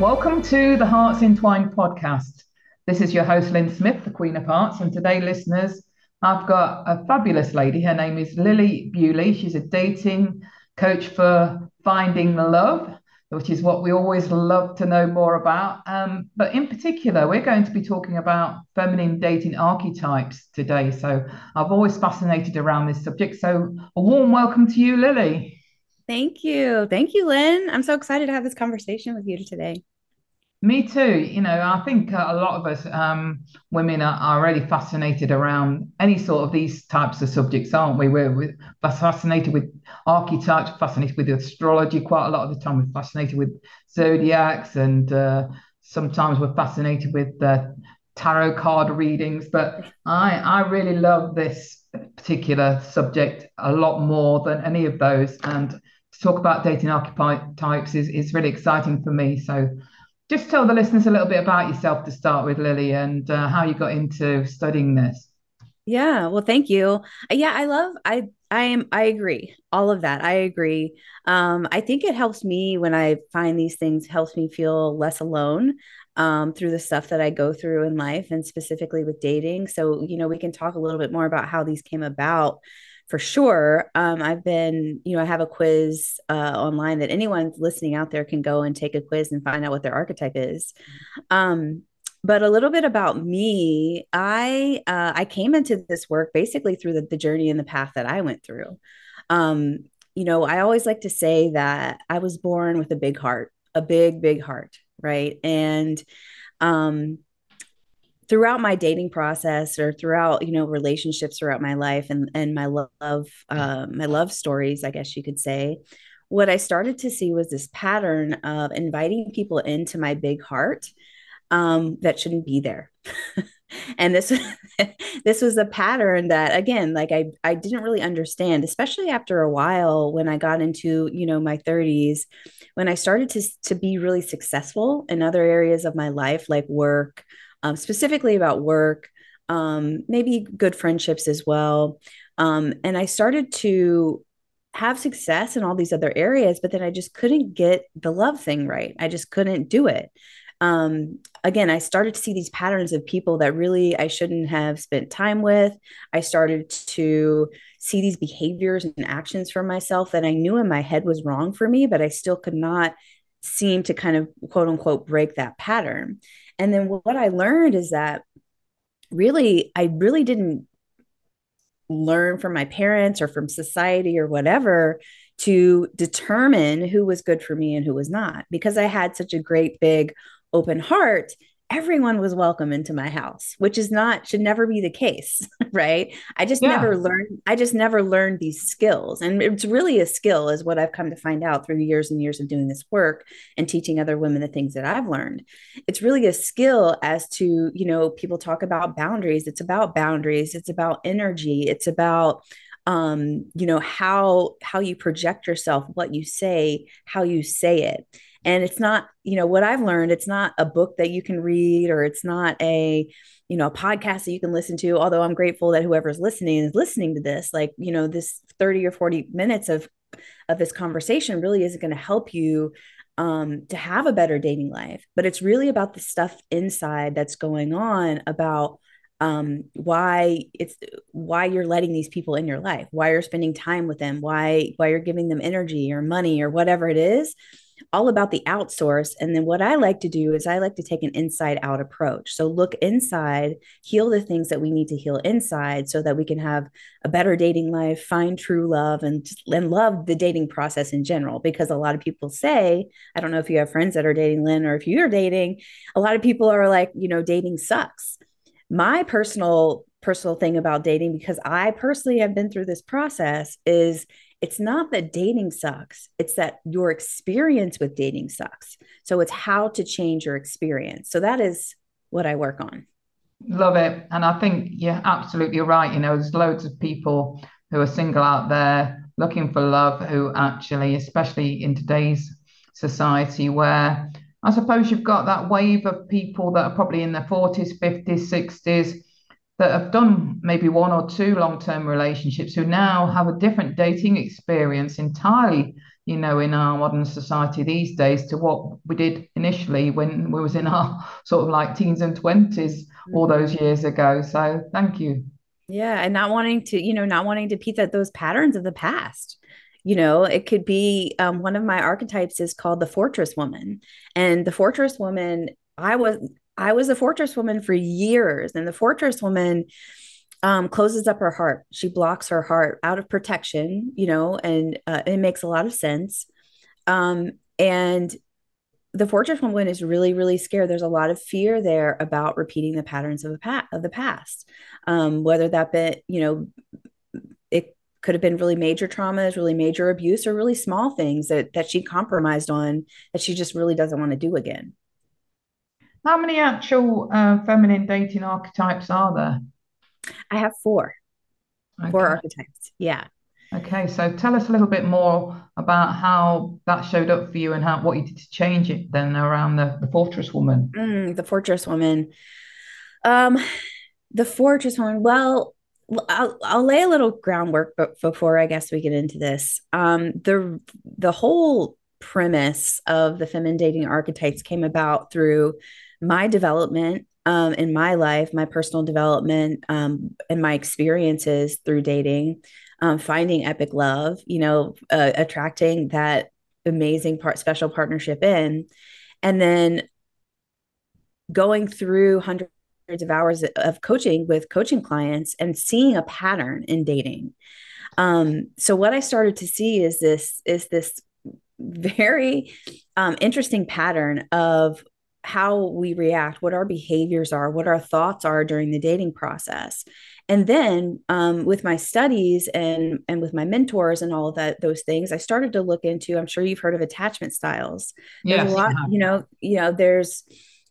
Welcome to the Hearts Entwined podcast. This is your host, Lynn Smith, the Queen of Hearts. And today, listeners, I've got a fabulous lady. Her name is Lily Bewley. She's a dating coach for finding love, which is what we always love to know more about. Um, but in particular, we're going to be talking about feminine dating archetypes today. So I've always fascinated around this subject. So a warm welcome to you, Lily. Thank you. Thank you, Lynn. I'm so excited to have this conversation with you today. Me too. You know, I think a lot of us um, women are, are really fascinated around any sort of these types of subjects, aren't we? We're, we're fascinated with archetypes, fascinated with astrology. Quite a lot of the time, we're fascinated with zodiacs, and uh, sometimes we're fascinated with uh, tarot card readings. But I, I really love this particular subject a lot more than any of those. And talk about dating archetypes is, is really exciting for me. So just tell the listeners a little bit about yourself to start with, Lily, and uh, how you got into studying this. Yeah, well, thank you. Yeah, I love I I am I agree. All of that. I agree. Um I think it helps me when I find these things helps me feel less alone um through the stuff that I go through in life and specifically with dating. So, you know, we can talk a little bit more about how these came about for sure. Um, I've been, you know, I have a quiz uh, online that anyone listening out there can go and take a quiz and find out what their archetype is. Um, but a little bit about me, I uh, I came into this work basically through the, the journey and the path that I went through. Um, you know, I always like to say that I was born with a big heart, a big, big heart, right? And um, throughout my dating process or throughout you know relationships throughout my life and and my love uh, my love stories i guess you could say what i started to see was this pattern of inviting people into my big heart um, that shouldn't be there. And this this was a pattern that again like i i didn't really understand especially after a while when i got into you know my 30s when i started to to be really successful in other areas of my life like work um, specifically about work, um, maybe good friendships as well. Um, and I started to have success in all these other areas, but then I just couldn't get the love thing right. I just couldn't do it. Um, again, I started to see these patterns of people that really I shouldn't have spent time with. I started to see these behaviors and actions for myself that I knew in my head was wrong for me, but I still could not seem to kind of quote unquote break that pattern. And then what I learned is that really, I really didn't learn from my parents or from society or whatever to determine who was good for me and who was not because I had such a great big open heart everyone was welcome into my house which is not should never be the case right? I just yeah. never learned i just never learned these skills and it's really a skill is what i've come to find out through years and years of doing this work and teaching other women the things that i've learned. It's really a skill as to you know people talk about boundaries it's about boundaries it's about energy it's about um, you know how how you project yourself what you say how you say it and it's not you know what i've learned it's not a book that you can read or it's not a you know a podcast that you can listen to although i'm grateful that whoever's listening is listening to this. Like you know this 30 or 40 minutes of of this conversation really isn't going to help you um, to have a better dating life. But it's really about the stuff inside that's going on about um, why it's why you're letting these people in your life why you're spending time with them why why you're giving them energy or money or whatever it is all about the outsource. And then what I like to do is I like to take an inside out approach. So look inside, heal the things that we need to heal inside so that we can have a better dating life, find true love and and love the dating process in general because a lot of people say, I don't know if you have friends that are dating Lynn or if you're dating, a lot of people are like, you know, dating sucks. My personal personal thing about dating because I personally have been through this process is it's not that dating sucks, it's that your experience with dating sucks. So it's how to change your experience. So that is what I work on. Love it. And I think you're absolutely right. You know, there's loads of people who are single out there looking for love who actually, especially in today's society where I suppose you've got that wave of people that are probably in their 40s, 50s, 60s that have done maybe one or two long-term relationships who now have a different dating experience entirely you know in our modern society these days to what we did initially when we was in our sort of like teens and 20s all mm-hmm. those years ago. So thank you. Yeah and not wanting to you know not wanting to repeat that those patterns of the past. You know it could be um, one of my archetypes is called the fortress woman. And the fortress woman i was I was a fortress woman for years, and the fortress woman um, closes up her heart. She blocks her heart out of protection, you know, and uh, it makes a lot of sense. Um, and the fortress woman is really, really scared. There's a lot of fear there about repeating the patterns of the past, of the past. Um, whether that be, you know, it could have been really major traumas, really major abuse, or really small things that that she compromised on that she just really doesn't want to do again. How many actual uh, feminine dating archetypes are there? I have four. Okay. Four archetypes. Yeah. Okay, so tell us a little bit more about how that showed up for you and how what you did to change it then around the, the fortress woman. Mm, the fortress woman. Um, the fortress woman. Well, I'll, I'll lay a little groundwork before I guess we get into this. Um, the the whole premise of the feminine dating archetypes came about through my development um, in my life, my personal development, um, and my experiences through dating, um, finding epic love, you know, uh, attracting that amazing part, special partnership in, and then going through hundreds of hours of coaching with coaching clients and seeing a pattern in dating. Um, so what I started to see is this is this very um, interesting pattern of how we react, what our behaviors are, what our thoughts are during the dating process. And then um, with my studies and and with my mentors and all of that those things, I started to look into. I'm sure you've heard of attachment styles. There's yes, a lot, you know. You know, there's.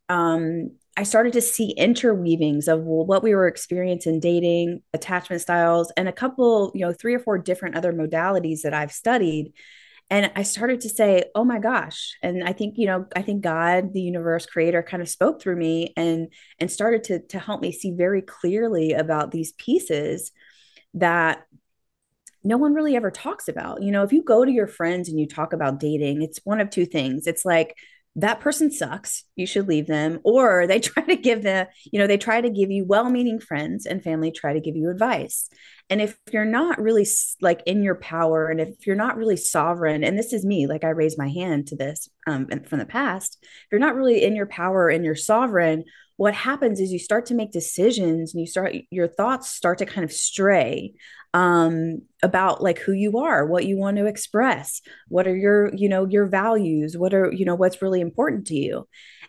Um, I started to see interweavings of well, what we were experiencing dating, attachment styles, and a couple, you know, three or four different other modalities that I've studied and i started to say oh my gosh. And i think you know i think god the universe creator kind of spoke through me and and started to to help me see very clearly about these pieces that no one really ever talks about. You know if you go to your friends and you talk about dating it's one of two things. It's like that person sucks you should leave them. Or they try to give the you know they try to give you well-meaning friends and family try to give you advice and if you're not really like in your power and if you're not really sovereign and this is me like i raise my hand to this um, from the past if you're not really in your power and you're sovereign what happens is you start to make decisions and you start your thoughts start to kind of stray um, about like who you are what you want to express what are your you know your values what are you know what's really important to you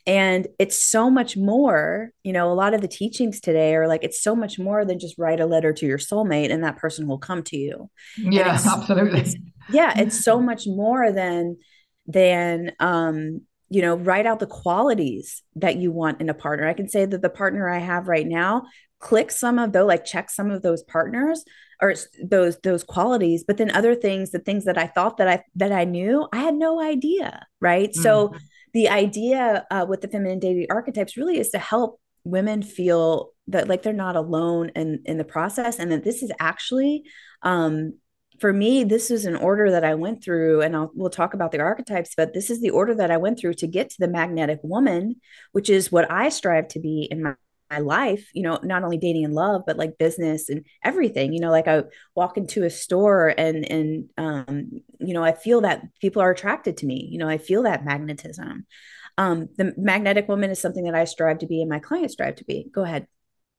and it's so much more you know a lot of the teachings today are like it's so much more than just write a letter to your soulmate and that person will come to you. Yeah absolutely. it's, yeah it's so much more than than um you know write out the qualities that you want in a partner. I can say that the partner i have right now click some of those like check some of those partners or those those qualities. But then other things the things that i thought that i that i knew i had no idea right? Mm-hmm. so the idea uh, with the feminine dating archetypes really is to help women feel that like they're not alone in in the process and that this is actually um for me this is an order that i went through and I'll, we'll talk about the archetypes but this is the order that i went through to get to the magnetic woman which is what i strive to be in my my life, you know, not only dating and love, but like business and everything, you know, like I walk into a store and, and, um, you know, I feel that people are attracted to me, you know, I feel that magnetism. Um, the magnetic woman is something that I strive to be and my clients strive to be. Go ahead.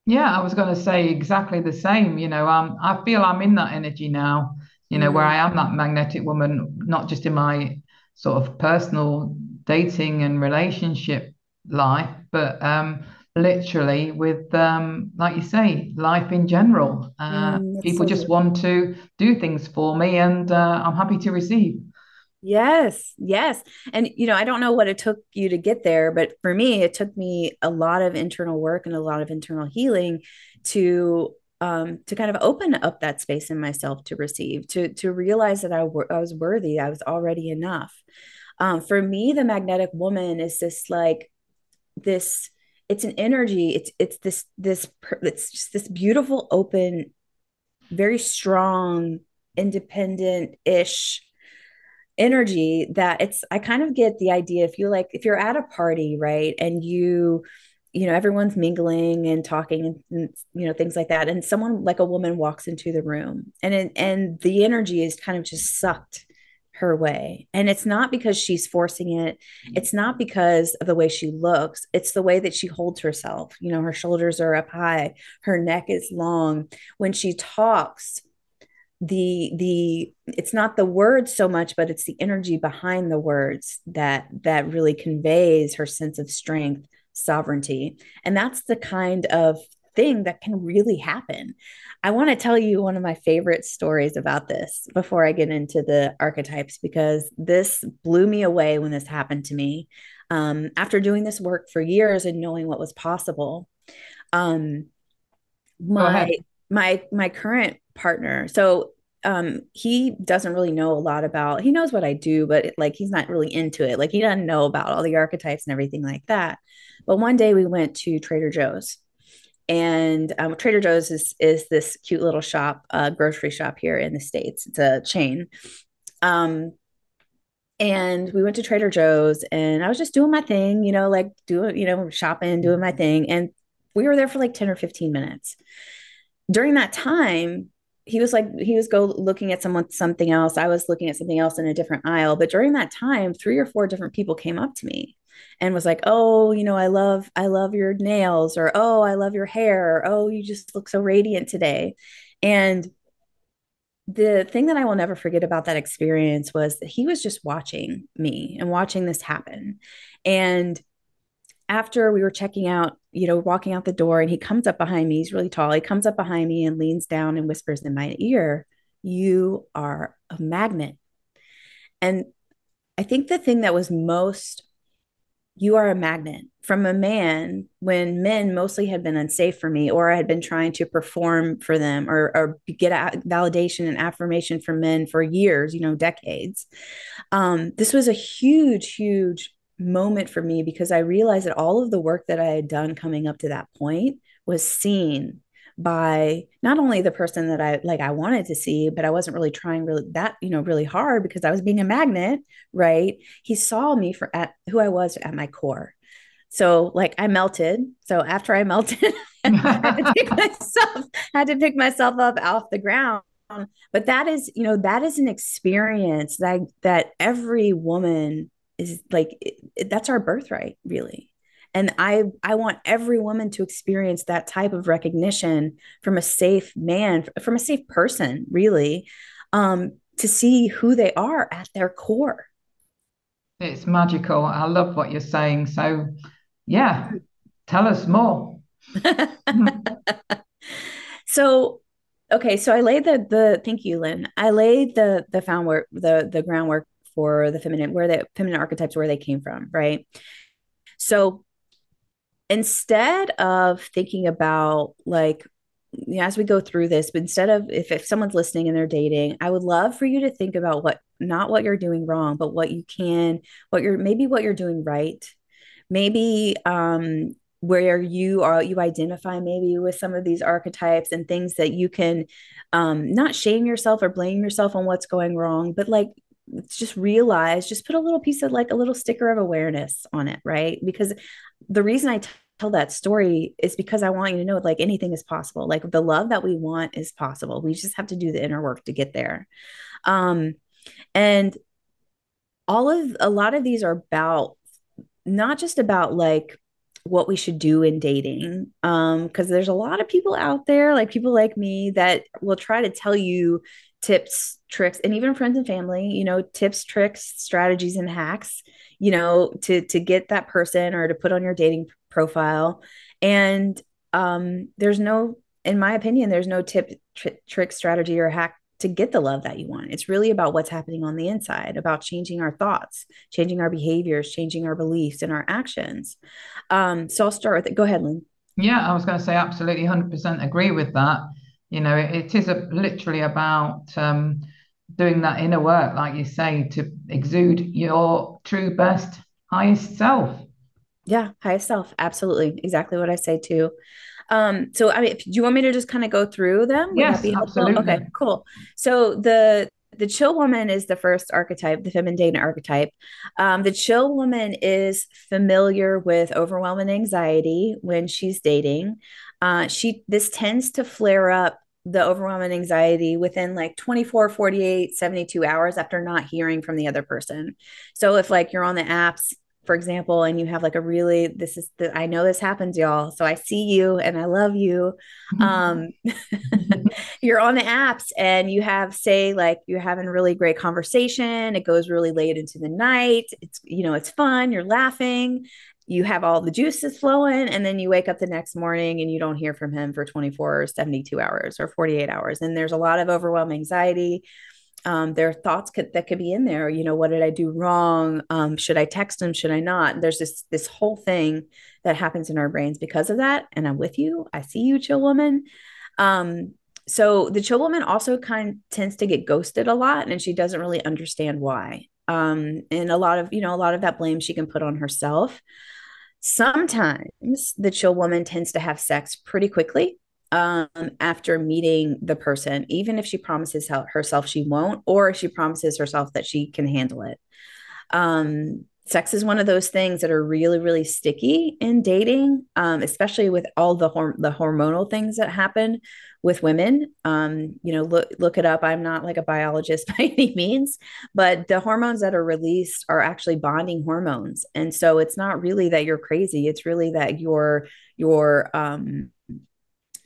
Yeah, I was going to say exactly the same. You know, um, I feel I'm in that energy now, you know, mm-hmm. where I am that magnetic woman, not just in my sort of personal dating and relationship life, but, um, literally with um like you say life in general uh mm, people so just good. want to do things for me and uh, i'm happy to receive yes yes and you know i don't know what it took you to get there but for me it took me a lot of internal work and a lot of internal healing to um, to kind of open up that space in myself to receive, to to realize that I, I was worthy, I was already enough. Um, for me, the magnetic woman is this like this. It's an energy. It's it's this this it's just this beautiful, open, very strong, independent ish energy that it's i kind of get the idea if you like if you're at a party right and you you know everyone's mingling and talking and, and, you know things like that and someone like a woman walks into the room and and the energy is kind of just sucked her way. And it's not because she's forcing it. Mm-hmm. It's not because of the way she looks. It's the way that she holds herself. You know her shoulders are up high. Her neck is long. When she talks the the it's not the words so much but it's the energy behind the words that that really conveys her sense of strength sovereignty. And that's the kind of thing that can really happen. I want to tell you one of my favorite stories about this before I get into the archetypes, because this blew me away when this happened to me. Um, after doing this work for years and knowing what was possible, um, my my my current partner. So um he doesn't really know a lot about he knows what i do but like he's not really into it like he doesn't know about all the archetypes and everything like that but one day we went to Trader Joe's, and um, Trader Joe's is is this cute little shop, uh, grocery shop here in the states. It's a chain. Um, and we went to Trader Joe's, and I was just doing my thing, you know, like doing, you know, shopping, doing my thing, and we were there for like ten or fifteen minutes. During that time, he was like he was go looking at someone something else i was looking at something else in a different aisle but during that time three or four different people came up to me and was like, "Oh, you know, I love I love your nails," or "Oh, I love your hair," or "Oh, you just look so radiant today." And the thing that I will never forget about that experience was that he was just watching me and watching this happen. And after we were checking out, you know, walking out the door, and he comes up behind me. He's really tall. He comes up behind me and leans down and whispers in my ear, You are a magnet. And I think the thing that was most you are a magnet from a man when men mostly had been unsafe for me or I had been trying to perform for them or, or get validation and affirmation from men for years, you know, decades. Um, this was a huge, huge moment for me because I realized that all of the work that I had done coming up to that point was seen by not only the person that I like I wanted to see, but I wasn't really trying really that, you know, really hard because I was being a magnet, right? He saw me for at who I was at my core. So like I melted. So after I melted, I had to pick myself, had to pick myself up off the ground. But that is, you know, that is an experience that that every woman is like it, that's our birthright, really and i i want every woman to experience that type of recognition from a safe man from a safe person really um to see who they are at their core. It's magical. I love what you're saying. So yeah tell us more. So okay so i laid the the thank you lynn. I laid the the found work the the groundwork for the feminine where the feminine archetypes where they came from right? So instead of thinking about like you know, as we go through this, but instead of if, if someone's listening and they're dating, I would love for you to think about what not what you're doing wrong, but what you can, what you're maybe what you're doing right. Maybe um where you are you identify maybe with some of these archetypes and things that you can um not shame yourself or blame yourself on what's going wrong, but like just realize, just put a little piece of like a little sticker of awareness on it, right? Because the reason I t- tell that story is because I want you to know like anything is possible. Like the love that we want is possible. We just have to do the inner work to get there. Um, and all of a lot of these are about not just about like what we should do in dating um because there's a lot of people out there like people like me that will try to tell you tips, tricks, and even friends and family, you know, tips, tricks, strategies, and hacks, you know, to to get that person or to put on your dating profile. And um, there's no in my opinion there's no tip tr- trick strategy or hack to get the love that you want. It's really about what's happening on the inside about changing our thoughts changing our behaviors changing our beliefs and our actions. Um, so i'll start with it. Go ahead lynn. Yeah i was going to say absolutely 100% agree with that you know it, it is a, literally about um, doing that inner work like you say to exude your true best highest self yeah, highest self. Absolutely. Exactly what I say too. Um, so I mean, do you want me to just kind of go through them? Would yes, absolutely. Okay, cool. So the the chill woman is the first archetype, the feminine archetype. Um, the chill woman is familiar with overwhelming anxiety when she's dating. Uh, she this tends to flare up the overwhelming anxiety within like 24 48 72 hours after not hearing from the other person so if like you're on the apps for example, and you have like a really, this is the, I know this happens, y'all. So I see you and I love you. Um, you're on the apps and you have, say, like you're having really great conversation. It goes really late into the night. It's, you know, it's fun. You're laughing. You have all the juices flowing. And then you wake up the next morning and you don't hear from him for 24 or 72 hours or 48 hours. And there's a lot of overwhelming anxiety um, there are thoughts could, that could be in there. You know, what did I do wrong? Um, should I text him? Should I not? There's this this whole thing that happens in our brains because of that. And I'm with you. I see you, chill woman. Um, so the chill woman also kind of tends to get ghosted a lot, and she doesn't really understand why. Um, and a lot of you know a lot of that blame she can put on herself. Sometimes the chill woman tends to have sex pretty quickly um, after meeting the person, even if she promises herself she won't, or she promises herself that she can handle it. Um, sex is one of those things that are really, really sticky in dating, um, especially with all the hor- the hormonal things that happen with women. Um, you know, look look it up. I'm not like a biologist by any means, but the hormones that are released are actually bonding hormones, and so it's not really that you're crazy. It's really that your your um,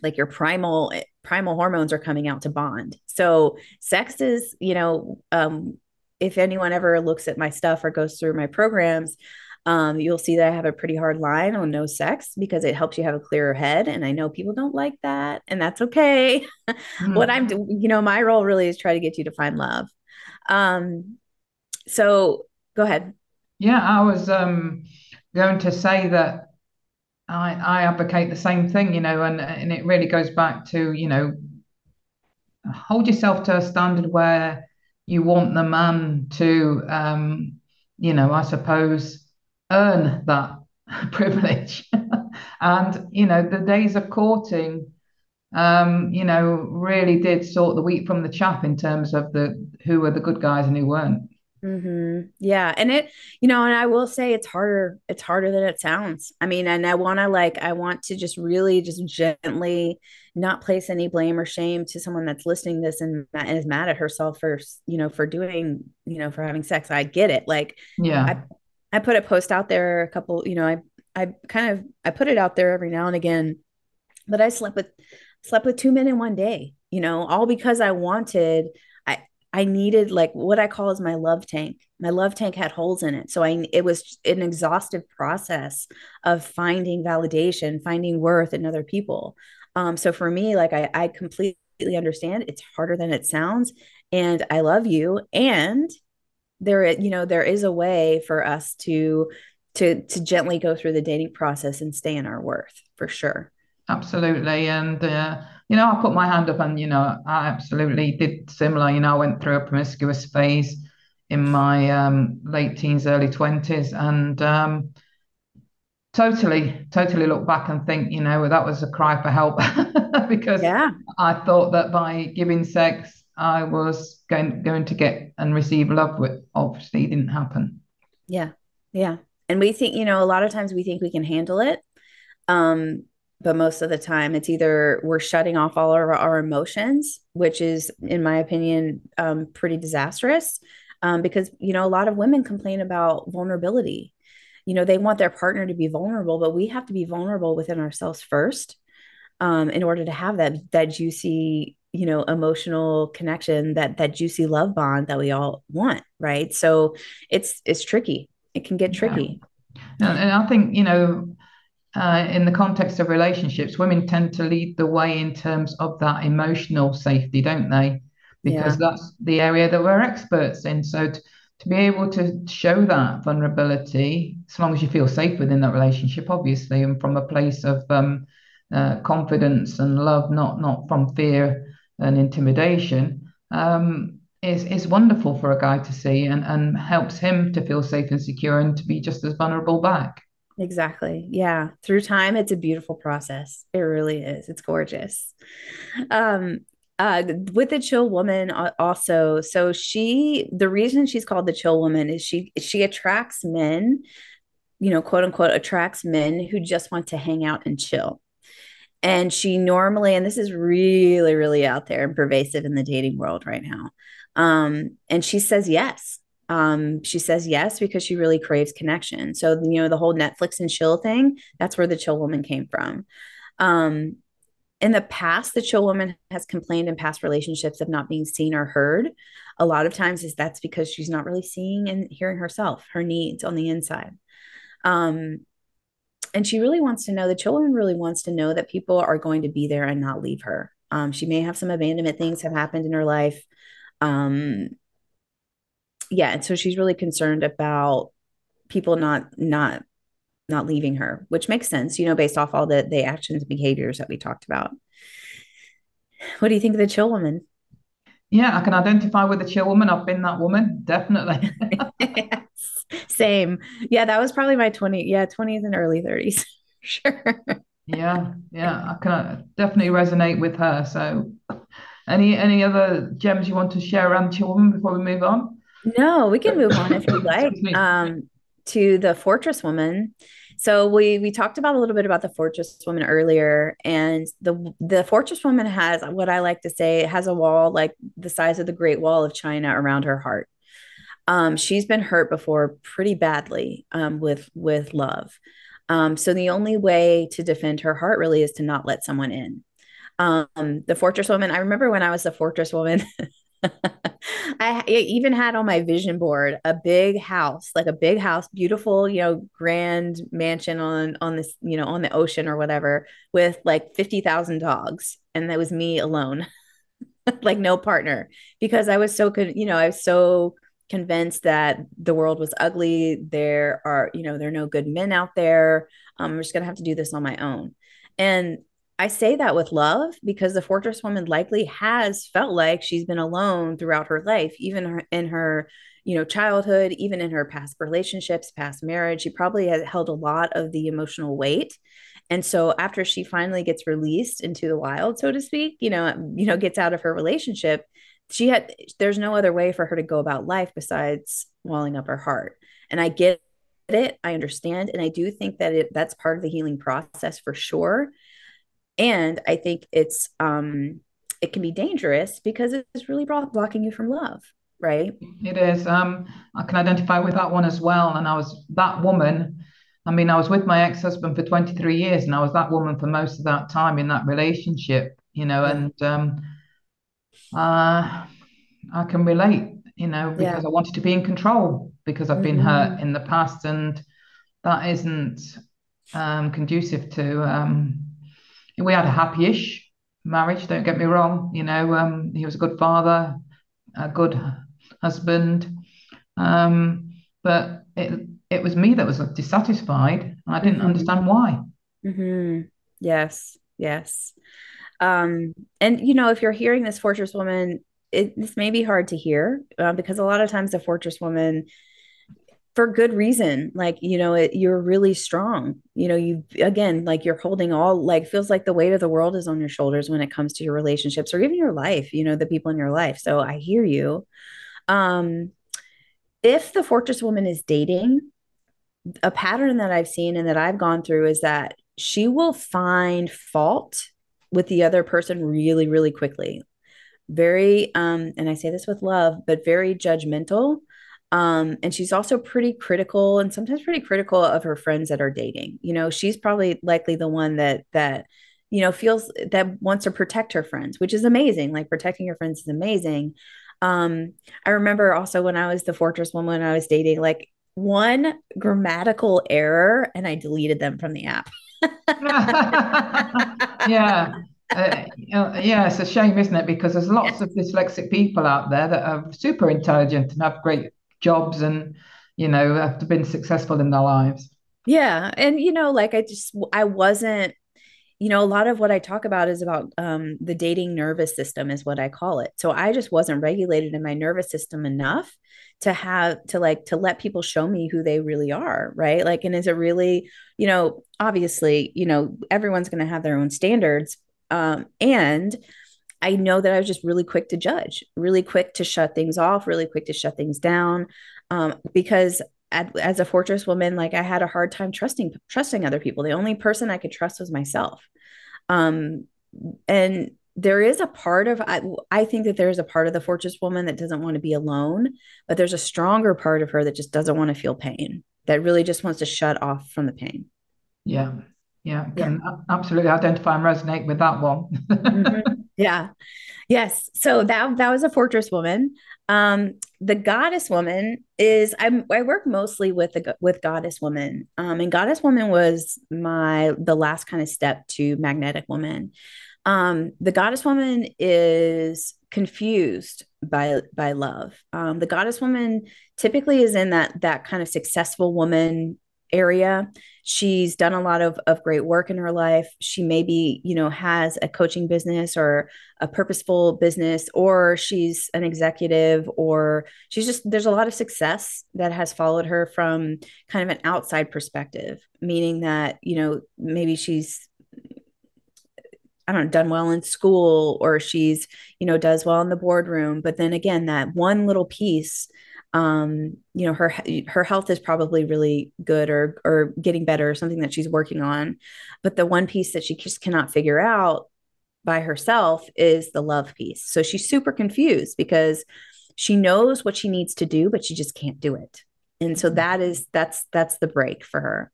like your primal primal hormones are coming out to bond. So sex is, you know, um, if anyone ever looks at my stuff or goes through my programs, um, you'll see that I have a pretty hard line on no sex because it helps you have a clearer head. And I know people don't like that, and that's okay. Mm. what I'm, you know, my role really is try to get you to find love. Um, so go ahead. Yeah, I was um, going to say that I, I advocate the same thing, you know, and, and it really goes back to, you know, hold yourself to a standard where you want the man to, um, you know, I suppose, earn that privilege. and, you know, the days of courting, um, you know, really did sort the wheat from the chaff in terms of the who were the good guys and who weren't. Mm-hmm. Yeah. And it, you know, and I will say it's harder, it's harder than it sounds. I mean, and I want to like, I want to just really just gently not place any blame or shame to someone that's listening this and, and is mad at herself for, you know, for doing, you know, for having sex. I get it. Like, yeah, I, I put a post out there a couple, you know, I, I kind of, I put it out there every now and again, but I slept with, slept with two men in one day, you know, all because I wanted, I i needed like what I call is my love tank. My love tank had holes in it. So I it was an exhaustive process of finding validation, finding worth in other people. Um, so for me, like I, I completely understand it's harder than it sounds. And I love you. And there, you know, there is a way for us to to to gently go through the dating process and stay in our worth for sure. Absolutely. And uh you know, I put my hand up and, you know, I absolutely did similar. You know, I went through a promiscuous phase in my um, late teens, early 20s. And um, totally, totally look back and think, you know, that was a cry for help because yeah. I thought that by giving sex, I was going, going to get and receive love, which obviously didn't happen. Yeah. Yeah. And we think, you know, a lot of times we think we can handle it. Um, but most of the time it's either we're shutting off all of our, our emotions which is in my opinion um, pretty disastrous um, because you know a lot of women complain about vulnerability you know they want their partner to be vulnerable but we have to be vulnerable within ourselves first um, in order to have that that juicy you know emotional connection that that juicy love bond that we all want right so it's it's tricky it can get tricky yeah. and, and i think you know uh, in the context of relationships, women tend to lead the way in terms of that emotional safety, don't they? Because yeah. that's the area that we're experts in. So to, to be able to show that vulnerability, as long as you feel safe within that relationship, obviously, and from a place of um, uh, confidence and love, not not from fear and intimidation, um, is is wonderful for a guy to see and and helps him to feel safe and secure and to be just as vulnerable back. Exactly. Yeah. Through time, it's a beautiful process. It really is. It's gorgeous. Um, uh, with the chill woman also so she the reason she's called the chill woman is she she attracts men you know quote unquote attracts men who just want to hang out and chill and she normally and this is really really out there and pervasive in the dating world right now um and she says yes um, she says yes because she really craves connection. So, you know, the whole Netflix and chill thing, that's where the chill woman came from. Um, in the past, the chill woman has complained in past relationships of not being seen or heard. A lot of times is that's because she's not really seeing and hearing herself, her needs on the inside. Um, and she really wants to know the chill woman really wants to know that people are going to be there and not leave her. Um, she may have some abandonment things have happened in her life. Um, yeah and so she's really concerned about people not not not leaving her which makes sense you know based off all the the actions and behaviors that we talked about. What do you think of the chill woman yeah i can identify with the chill woman i've been that woman definitely. Yes. same. Yeah that was probably my 20 yeah 20s and early 30s sure. Yeah yeah i can definitely resonate with her. So any any other gems you want to share around the chill woman before we move on? No, we can move on if you'd like. Um, to the Fortress Woman. So we we talked about a little bit about the Fortress Woman earlier, and the the Fortress Woman has what I like to say has a wall like the size of the Great Wall of China around her heart. Um, she's been hurt before pretty badly um, with with love. Um, so the only way to defend her heart really is to not let someone in. Um, the Fortress Woman. I remember when I was the Fortress Woman. I even had on my vision board a big house, like a big house, beautiful, you know, grand mansion on on this, you know, on the ocean or whatever, with like fifty thousand dogs, and that was me alone, like no partner, because I was so good, you know, I was so convinced that the world was ugly. There are, you know, there are no good men out there. Um, I'm just gonna have to do this on my own, and I say that with love because the fortress woman likely has felt like she's been alone throughout her life, even in her, you know, childhood, even in her past relationships, past marriage. She probably has held a lot of the emotional weight. And so after she finally gets released into the wild, so to speak, you know, um, you know, gets out of her relationship, she had there's no other way for her to go about life besides walling up her heart. And I get it, I understand, and I do think that it that's part of the healing process for sure and i think it's um it can be dangerous because it's really blocking you from love right it is um i can identify with that one as well and i was that woman i mean i was with my ex-husband for 23 years and i was that woman for most of that time in that relationship you know and um uh i can relate you know because yeah. i wanted to be in control because i've been mm-hmm. hurt in the past and that isn't um conducive to um we had a happy-ish marriage. Don't get me wrong. You know, um, he was a good father, a good husband, um, but it it was me that was dissatisfied. I didn't mm-hmm. understand why. Mm-hmm. Yes, yes. Um, and you know, if you're hearing this fortress woman, it, this may be hard to hear uh, because a lot of times the fortress woman for good reason like you know it, you're really strong you know you again like you're holding all like feels like the weight of the world is on your shoulders when it comes to your relationships or even your life you know the people in your life so i hear you. Um if the fortress woman is dating a pattern that i've seen and that i've gone through is that she will find fault with the other person really really quickly. Very um and i say this with love but very judgmental um, and she's also pretty critical and sometimes pretty critical of her friends that are dating. You know, she's probably likely the one that that you know feels that wants to protect her friends, which is amazing. Like protecting your friends is amazing. Um, I remember also when I was the fortress woman I was dating, like one grammatical error and I deleted them from the app. yeah. Uh, yeah, it's a shame, isn't it? Because there's lots of dyslexic people out there that are super intelligent and have great jobs and, you know, have been successful in their lives. Yeah. And, you know, like I just, I wasn't you know, a lot of what I talk about is about um, the dating nervous system, is what I call it. So I just wasn't regulated in my nervous system enough to have to like to let people show me who they really are, right? Like, and is it really, you know, obviously, you know, everyone's going to have their own standards, um, and I know that I was just really quick to judge, really quick to shut things off, really quick to shut things down, um, because as a fortress woman like i had a hard time trusting trusting other people the only person i could trust was myself um, and there is a part of I, I think that there's a part of the fortress woman that doesn't want to be alone but there's a stronger part of her that just doesn't want to feel pain that really just wants to shut off from the pain yeah yeah can yeah. absolutely identify and resonate with that one mm-hmm. Yeah. Yes. So that that was a fortress woman. Um the goddess woman is I'm, i work mostly with the with goddess woman. Um and goddess woman was my the last kind of step to magnetic woman. Um the goddess woman is confused by by love. Um the goddess woman typically is in that that kind of successful woman area she's done a lot of, of great work in her life she maybe you know has a coaching business or a purposeful business or she's an executive or she's just there's a lot of success that has followed her from kind of an outside perspective meaning that you know maybe she's I don't know, done well in school or she's, you know, does well in the boardroom. But then again, that one little piece um, you know, her her health is probably really good or or getting better or something that she's working on. But the one piece that she just cannot figure out by herself is the love piece. So she's super confused because she knows what she needs to do, but she just can't do it. And so that is that's that's the break for her.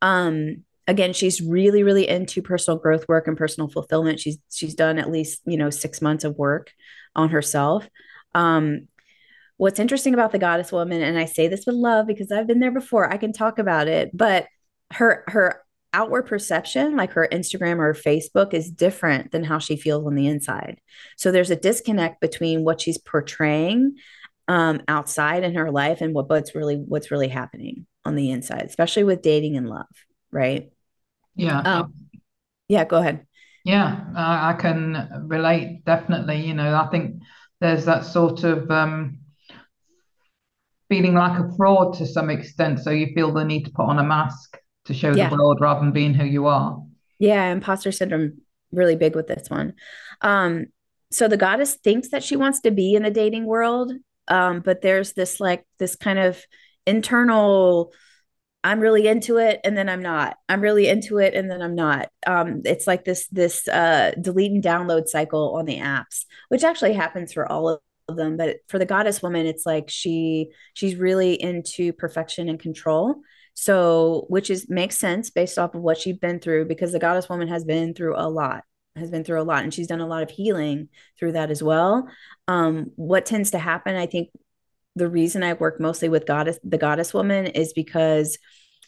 Um, again she's really really into personal growth work and personal fulfillment she's she's done at least you know six months of work on herself um, what's interesting about the goddess woman and i say this with love because i've been there before i can talk about it but her her outward perception like her instagram or facebook is different than how she feels on the inside. So there's a disconnect between what she's portraying um, outside in her life and what what's really what's really happening on the inside especially with dating and love right? Yeah. Um, yeah go ahead. Yeah i can relate definitely you know i think there's that sort of um feeling like a fraud to some extent. So you feel the need to put on a mask to show yeah. the world rather than being who you are. Yeah, imposter syndrome really big with this one. Um, so the goddess thinks that she wants to be in the dating world, um, but there's this like this kind of internal I'm really into it and then I'm not. I'm really into it and then I'm not. Um, it's like this this uh, delete and download cycle on the apps, which actually happens for all of them but for the goddess woman it's like she she's really into perfection and control. So which is makes sense based off of what she's been through because the goddess woman has been through a lot has been through a lot and she's done a lot of healing through that as well. Um, what tends to happen i think the reason i work mostly with goddess the goddess woman is because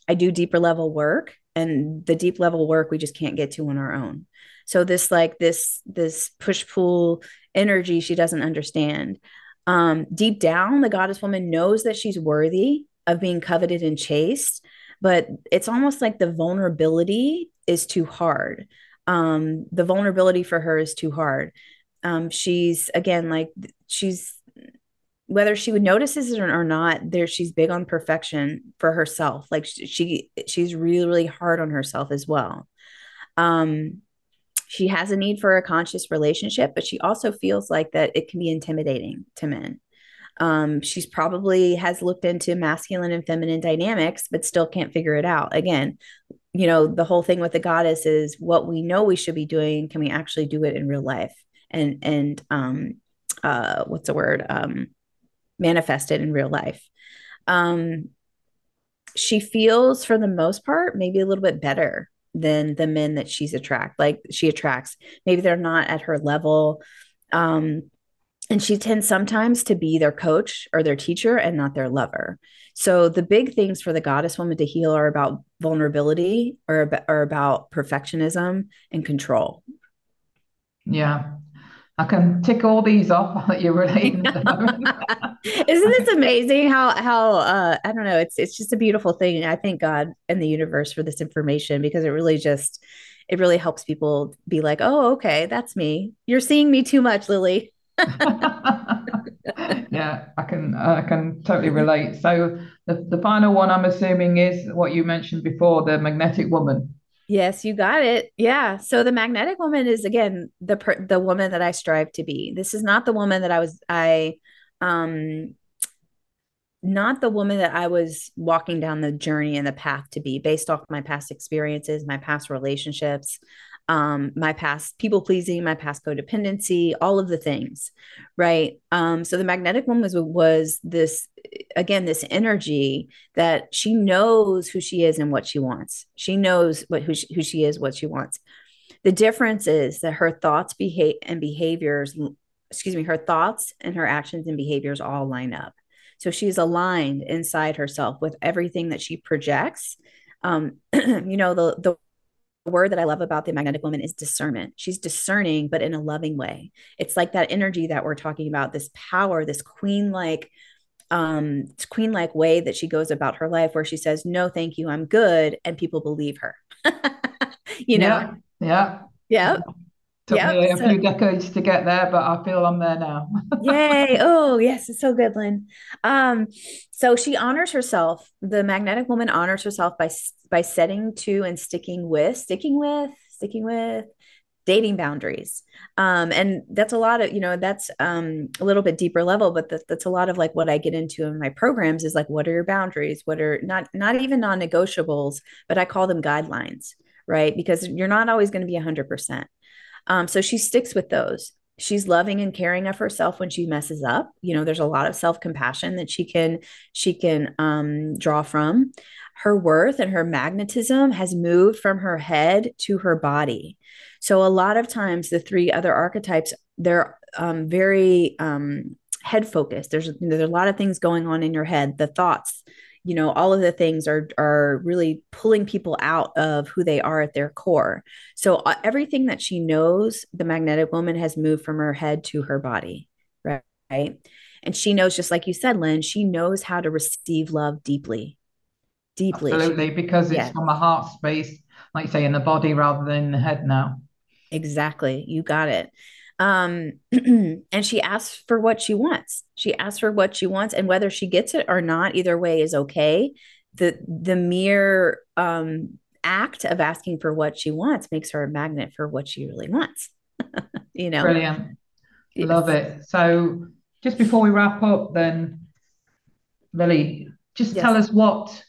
i do deeper level work and the deep level work we just can't get to on our own so this like this this push pull energy she doesn't understand. Um, deep down, the goddess woman knows that she's worthy of being coveted and chased, but it's almost like the vulnerability is too hard. Um, the vulnerability for her is too hard. Um, she's again like she's whether she would notice it or not there she's big on perfection for herself like she she's really really hard on herself as well um she has a need for a conscious relationship, but she also feels like that it can be intimidating to men. Um, she's probably has looked into masculine and feminine dynamics, but still can't figure it out. Again, you know, the whole thing with the goddess is what we know we should be doing. Can we actually do it in real life? And and um, uh, what's the word? Um, manifest it in real life. Um, she feels, for the most part, maybe a little bit better than the men that she's attract like she attracts maybe they're not at her level um and she tends sometimes to be their coach or their teacher and not their lover. So the big things for the goddess woman to heal are about vulnerability or, or about perfectionism and control. Yeah. I can tick all these off that you're relating to Isn't this amazing how how uh I don't know, it's it's just a beautiful thing. I thank God and the universe for this information because it really just it really helps people be like, "Oh, okay, that's me. You're seeing me too much, Lily." yeah, I can I can totally relate. So the, the final one I'm assuming is what you mentioned before, the magnetic woman. Yes, you got it. Yeah. So the magnetic woman is again the per- the woman that I strive to be. This is not the woman that I was I um not the woman that I was walking down the journey and the path to be based off my past experiences, my past relationships, um, my past people pleasing, my past codependency, all of the things, right? Um, so the magnetic woman was was this again this energy that she knows who she is and what she wants. She knows what who she, who she is, what she wants. The difference is that her thoughts, behave and behaviors, excuse me, her thoughts and her actions and behaviors all line up. So she's aligned inside herself with everything that she projects. Um, you know, the the word that I love about the magnetic woman is discernment. She's discerning, but in a loving way. It's like that energy that we're talking about, this power, this queen like, um, queen like way that she goes about her life, where she says, No, thank you, I'm good. And people believe her. you know? Yeah. Yeah. Yep. Took yep. me a so, few decades to get there, but I feel I'm there now. yay. Oh, yes. It's so good, Lynn. Um, so she honors herself. The magnetic woman honors herself by by setting to and sticking with, sticking with, sticking with dating boundaries. Um, and that's a lot of, you know, that's um, a little bit deeper level, but that, that's a lot of like what I get into in my programs is like, what are your boundaries? What are not, not even non-negotiables, but I call them guidelines, right? Because you're not always going to be a hundred percent. Um, so she sticks with those. She's loving and caring of herself when she messes up. You know, there's a lot of self compassion that she can she can um, draw from. Her worth and her magnetism has moved from her head to her body. So a lot of times, the three other archetypes they're um, very um, head focused. There's there's a lot of things going on in your head. The thoughts, you know all of the things are are really pulling people out of who they are at their core so uh, everything that she knows the magnetic woman has moved from her head to her body right and she knows just like you said lynn she knows how to receive love deeply deeply absolutely because it's yeah. from a heart space like you say in the body rather than in the head now exactly. You got it. Um and she asks for what she wants. She asks for what she wants and whether she gets it or not either way is okay. The the mere um act of asking for what she wants makes her a magnet for what she really wants you know? Brilliant. Yes. love it. So just before we wrap up then lily just yes. tell us what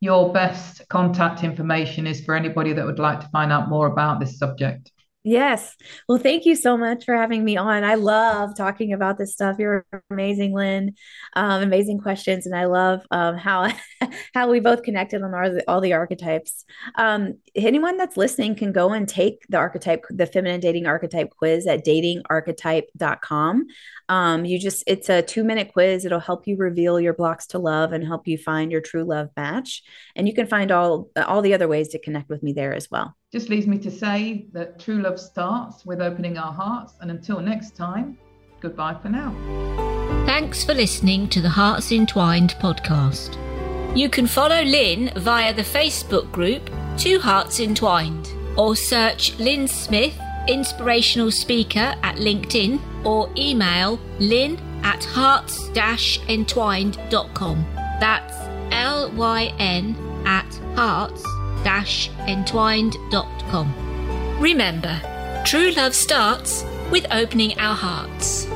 your best contact information is for anybody that would like to find out more about this subject Yes. Well, thank you so much for having me on. I love talking about this stuff. You're amazing, Lynn. Um, amazing questions, and I love um, how how we both connected on all the, all the archetypes. Um, anyone that's listening can go and take the archetype, the feminine dating archetype quiz at datingarchetype.com. Um, you just it's a two minute quiz. It'll help you reveal your blocks to love and help you find your true love match. And you can find all all the other ways to connect with me there as well. Just leaves me to say that true love starts with opening our hearts. And until next time, goodbye for now. Thanks for listening to the Hearts Entwined podcast. You can follow Lynn via the Facebook group Two Hearts Entwined or search Lynn Smith, inspirational speaker at LinkedIn or email lynn at hearts entwined.com. That's L Y N at hearts entwined.com. Remember, true love starts with opening our hearts.